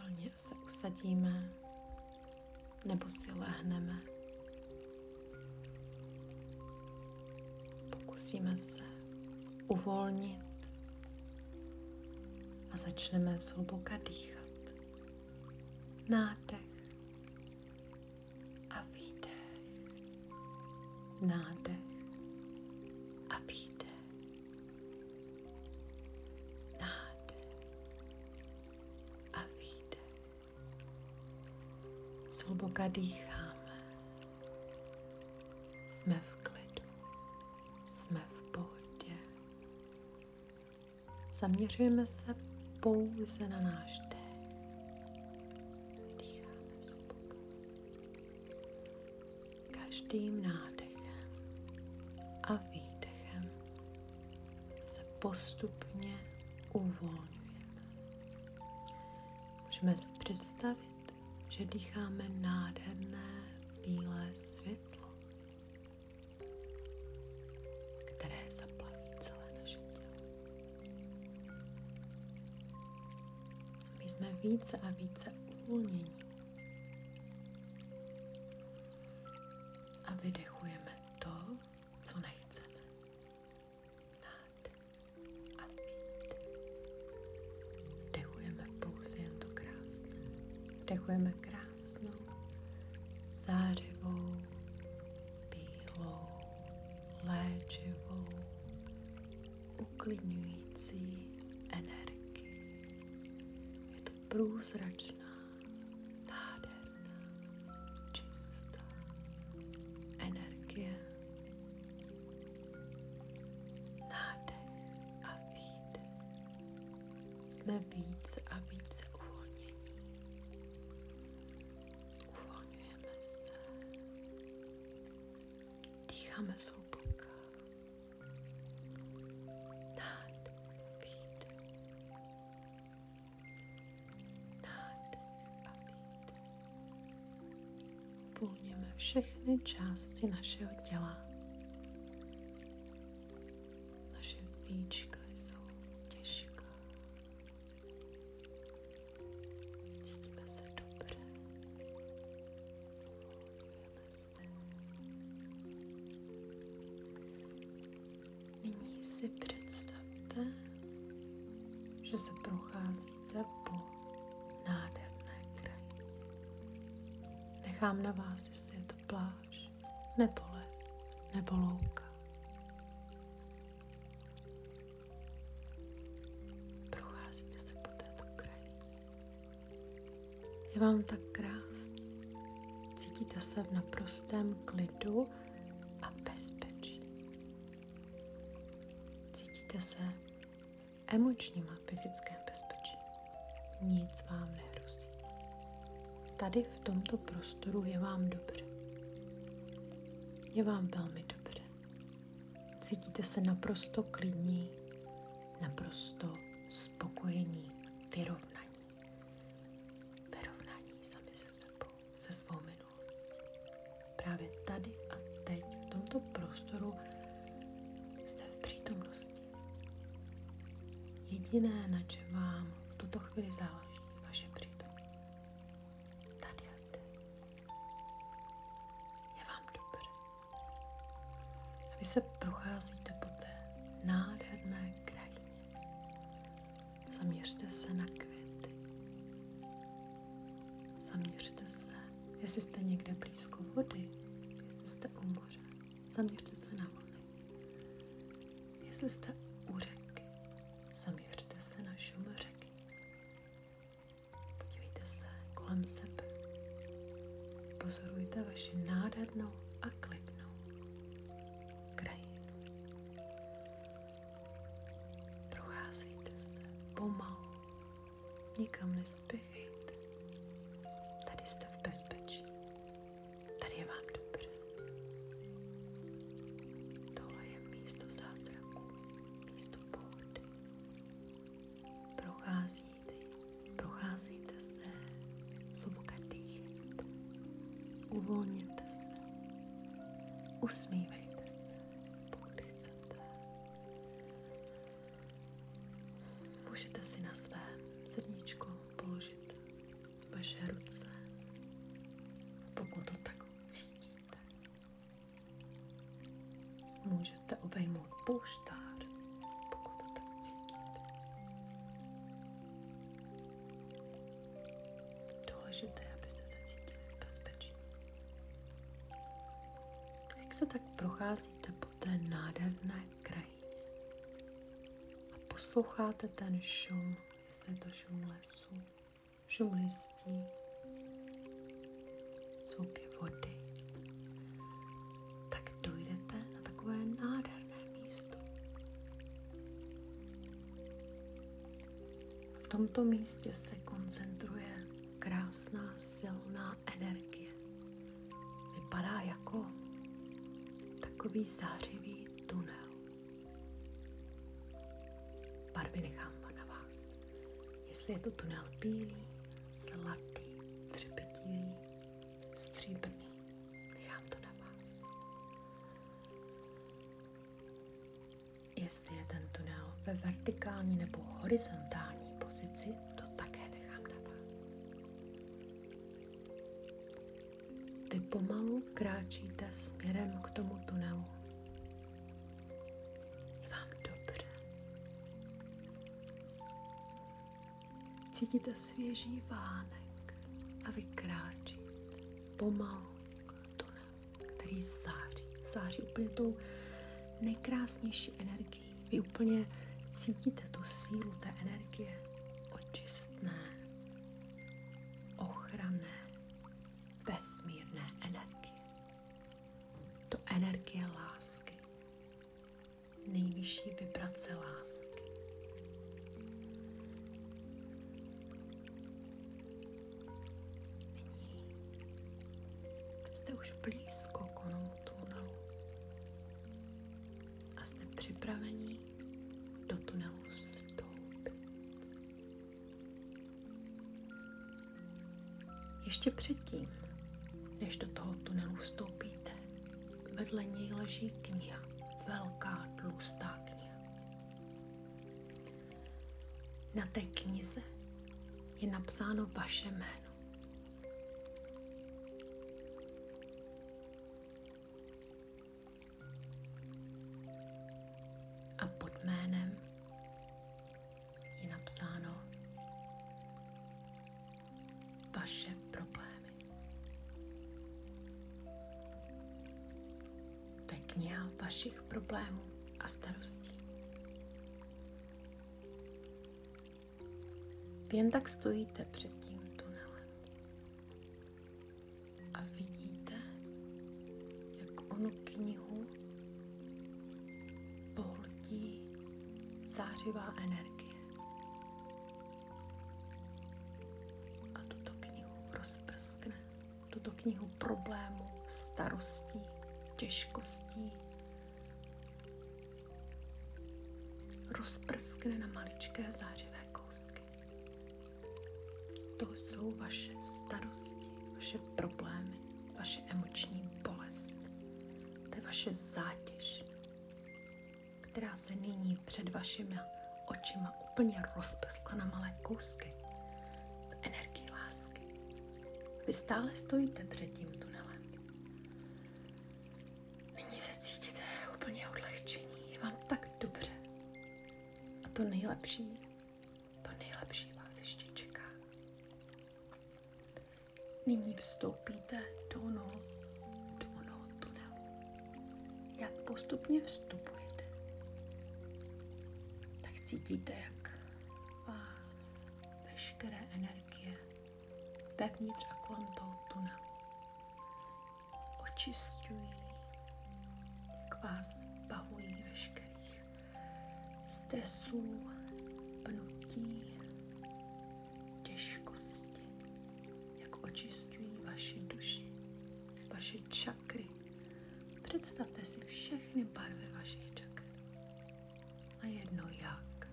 Volně se usadíme nebo si lehneme. Pokusíme se uvolnit a začneme zhluboka dýchat. Nádech a výdech. Nádech Zhluboka dýcháme. Jsme v klidu. Jsme v pohodě. Zaměřujeme se pouze na náš dech. Dýcháme zhluboka. Každým nádechem a výdechem se postupně uvolňujeme. Můžeme si představit, že dýcháme nádherné bílé světlo, které zaplaví celé naše tělo. My jsme více a více uvolnění. Průzračná, Uvolňujeme všechny části našeho těla. Naše víčka nebo les, nebo louka. Procházíte se po této krajině. Je vám tak krásně. Cítíte se v naprostém klidu a bezpečí. Cítíte se emočním a fyzickém bezpečí. Nic vám nehrozí. Tady v tomto prostoru je vám dobře. Je vám velmi dobře. Cítíte se naprosto klidní, naprosto spokojení, vyrovnaní. Vyrovnaní sami se sebou, se svou minulostí. Právě tady a teď, v tomto prostoru, jste v přítomnosti. Jediné, na čem vám v tuto chvíli záleží, vy se procházíte po té nádherné krajině. Zaměřte se na květy. Zaměřte se, jestli jste někde blízko vody, jestli jste u moře. Zaměřte se na vlny. Jestli jste u řeky, zaměřte se na šum řeky. Podívejte se kolem sebe. Pozorujte vaši nádhernou a klidnou nikam nespěchejte. Tady jste v bezpečí. Tady je vám dobře. Tohle je místo zázraku, místo pohody. Procházíte, procházejte se, zhluboka dýchejte, uvolněte se, usmívejte můžete obejmout polštář, pokud to tak cítíte. Důležité, abyste se cítili v bezpečí. Jak se tak procházíte po té nádherné krajině a posloucháte ten šum, jestli je to šum lesu, šum listí, zvuky vody, tomto místě se koncentruje krásná silná energie. Vypadá jako takový zářivý tunel. Barvy nechám na vás. Jestli je to tunel bílý, zlatý, třepetivý, stříbrný, nechám to na vás. Jestli je ten tunel ve vertikální nebo horizontální pozici, to také nechám na vás. Vy pomalu kráčíte směrem k tomu tunelu. Je vám dobře. Cítíte svěží vánek a vy kráčíte pomalu k tunelu, který září. Září úplně tou nejkrásnější energií. Vy úplně cítíte tu sílu té energie očistné, ochranné, vesmírné energie. To energie lásky. Nejvyšší vibrace lásky. Nyní jste už blízko k onomu tunelu a jste připraveni do tunelu Ještě předtím, než do toho tunelu vstoupíte, vedle něj leží kniha, velká tlustá kniha. Na té knize je napsáno vaše jméno. Jen tak stojíte před tím tunelem a vidíte, jak onu knihu pohltí zářivá energie. A tuto knihu rozprskne, tuto knihu problémů, starostí, těžkostí, rozprskne na maličké zářivé. To jsou vaše starosti, vaše problémy, vaše emoční bolest. To je vaše zátěž, která se nyní před vašimi očima úplně rozprskla na malé kousky v energii lásky. Vy stále stojíte před tím tunelem. Nyní se cítíte úplně odlehčení. Je vám tak dobře. A to nejlepší, Nyní vstoupíte do onoho, do onoho tunelu. Jak postupně vstupujete, tak cítíte, jak vás veškeré energie vevnitř a kolem toho tunelu očistují, jak vás bavují veškerých stresů, pnutí, těžkosti, jak očistují vaši duši, vaše čakry. Představte si všechny barvy vašich čakr. A jedno jak,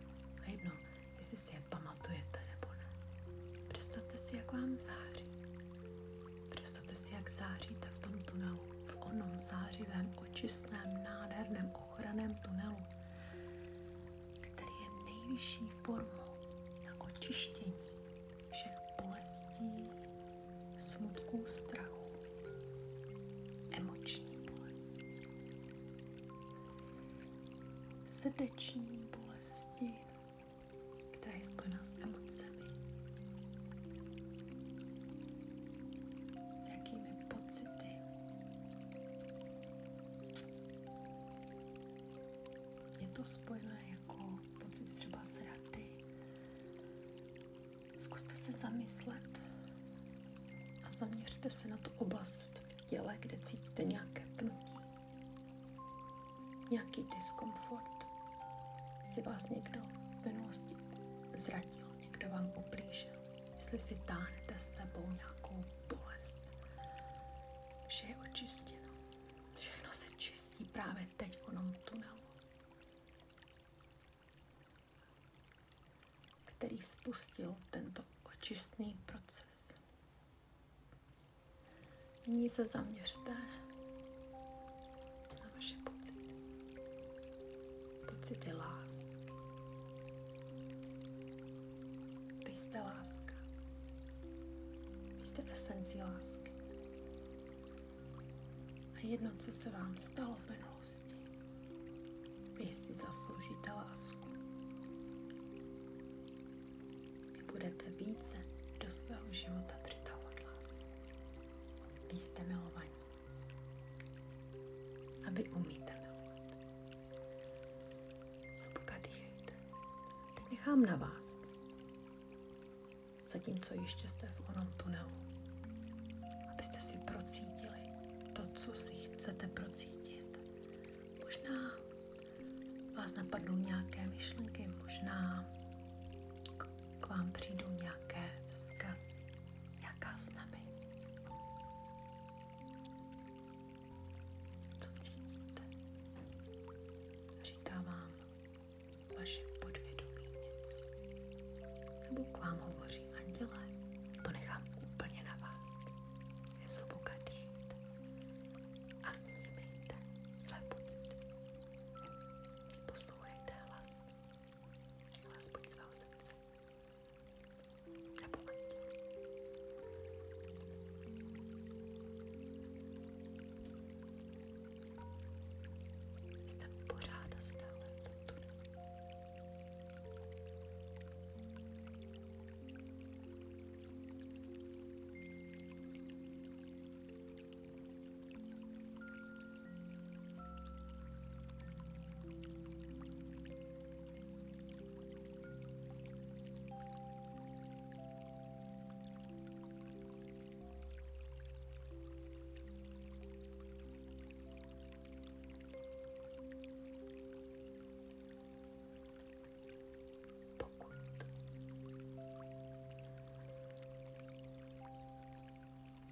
a jedno, jestli si je pamatujete nebo ne. Představte si, jak vám září. Představte si, jak záříte v tom tunelu, v onom zářivém, očistném, nádherném, ochranném tunelu, který je nejvyšší formou na očištění trošku strachu, emoční bolest, srdeční bolesti, která je spojená s emocemi, s jakými pocity, je to spojené jako pocity třeba s rady. Zkuste se zamyslet, zaměřte se na tu oblast v těle, kde cítíte nějaké pnutí, nějaký diskomfort. Si vás někdo v minulosti zradil, někdo vám ublížil, jestli si táhnete s sebou nějakou bolest, že je očistěno. Všechno se čistí právě teď v onom tunelu, který spustil tento očistný proces. Nyní se zaměřte na vaše pocity. Pocity lásky. Vy jste láska. Vy jste esencí lásky. A jedno, co se vám stalo v minulosti, vy si zasloužíte lásku. Vy budete více do svého života lásku. Vy jste milovaní. A vy umíte milovat. Sobka dýchejte. Teď nechám na vás. Zatímco ještě jste v onom tunelu. Abyste si procítili to, co si chcete procítit. Možná vás napadnou nějaké myšlenky, možná k, vám přijdou nějaké vzkazy, nějaká znamení. Vaše podvědomí něco. Nebo k vám hovoří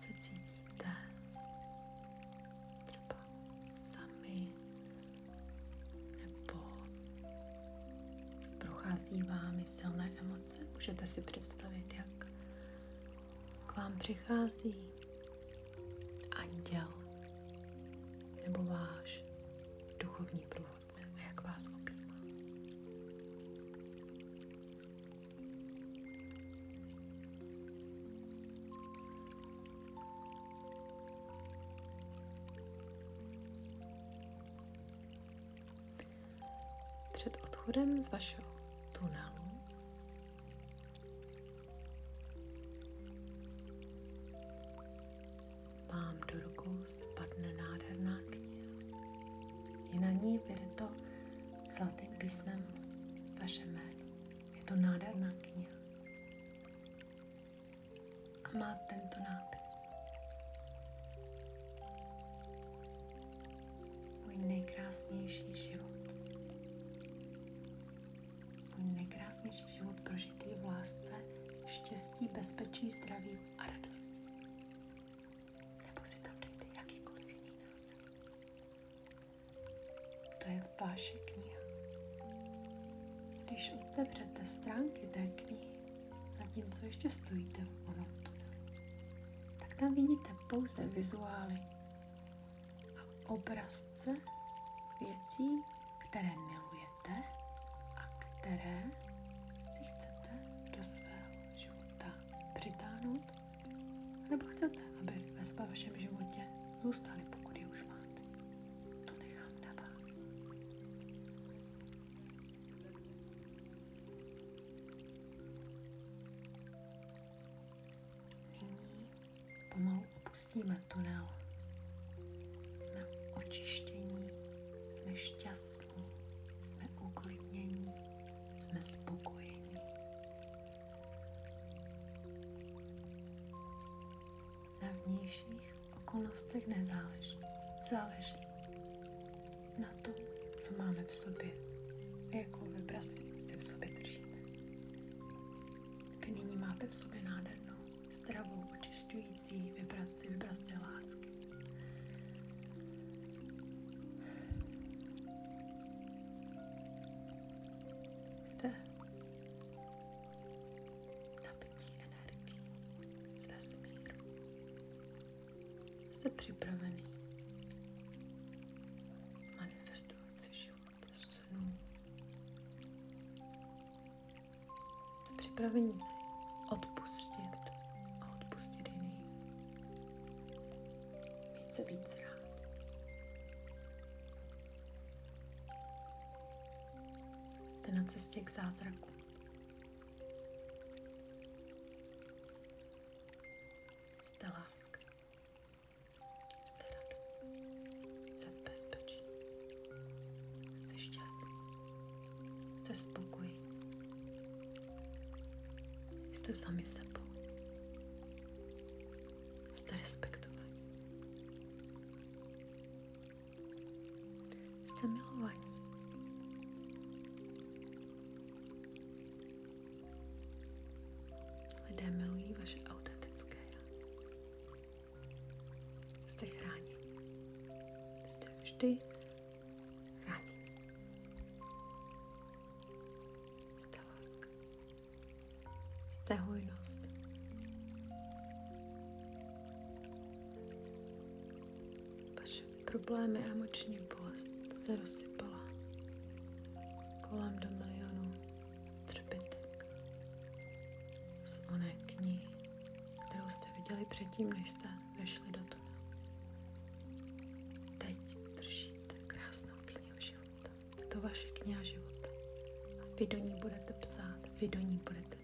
se cítíte třeba sami. Nebo prochází vámi silné emoce, můžete si představit, jak k vám přichází Před odchodem z vašeho tunelu vám do rukou spadne nádherná kniha. Je na ní vyryto zlatým písmem vaše jméno. Je to nádherná kniha. A má tento nápis. Můj nejkrásnější život. Nejkrásnější život prožitý v lásce, štěstí, bezpečí, zdraví a radosti. Nebo si tam dejte jakýkoliv jiný název. To je vaše kniha. Když otevřete stránky té knihy, zatímco ještě stojíte v onom tak tam vidíte pouze vizuály a obrazce věcí, které milujete a které přitáhnout, nebo chcete, aby ve vašem životě zůstaly, pokud je už máte. To nechám na vás. Nyní pomalu opustíme tunel. Jsme očištění, jsme šťastní, jsme jsme spokojení. Na vnějších okolnostech nezáleží. Záleží na tom, co máme v sobě a jakou vibraci si v sobě držíme. Tak nyní máte v sobě nádhernou, zdravou, očišťující vibraci, vibraci lásky. Jste připravený manifestovat si život snů. Jste připraveni si odpustit a odpustit jiným. Více víc rád. Jste na cestě k zázraku. Jste spokojení. Jste sami sebou. Jste respektovaní. Jste milovaní. Lidé milují vaše autentické já. Jste chráněni. Jste vždy problémy a emoční bolest se rozsypala kolem do milionů třepitek z oné knihy, kterou jste viděli předtím, než jste vešli do tunelu. Teď držíte krásnou knihu života. Je to vaše kniha života. A vy do ní budete psát, vy do ní budete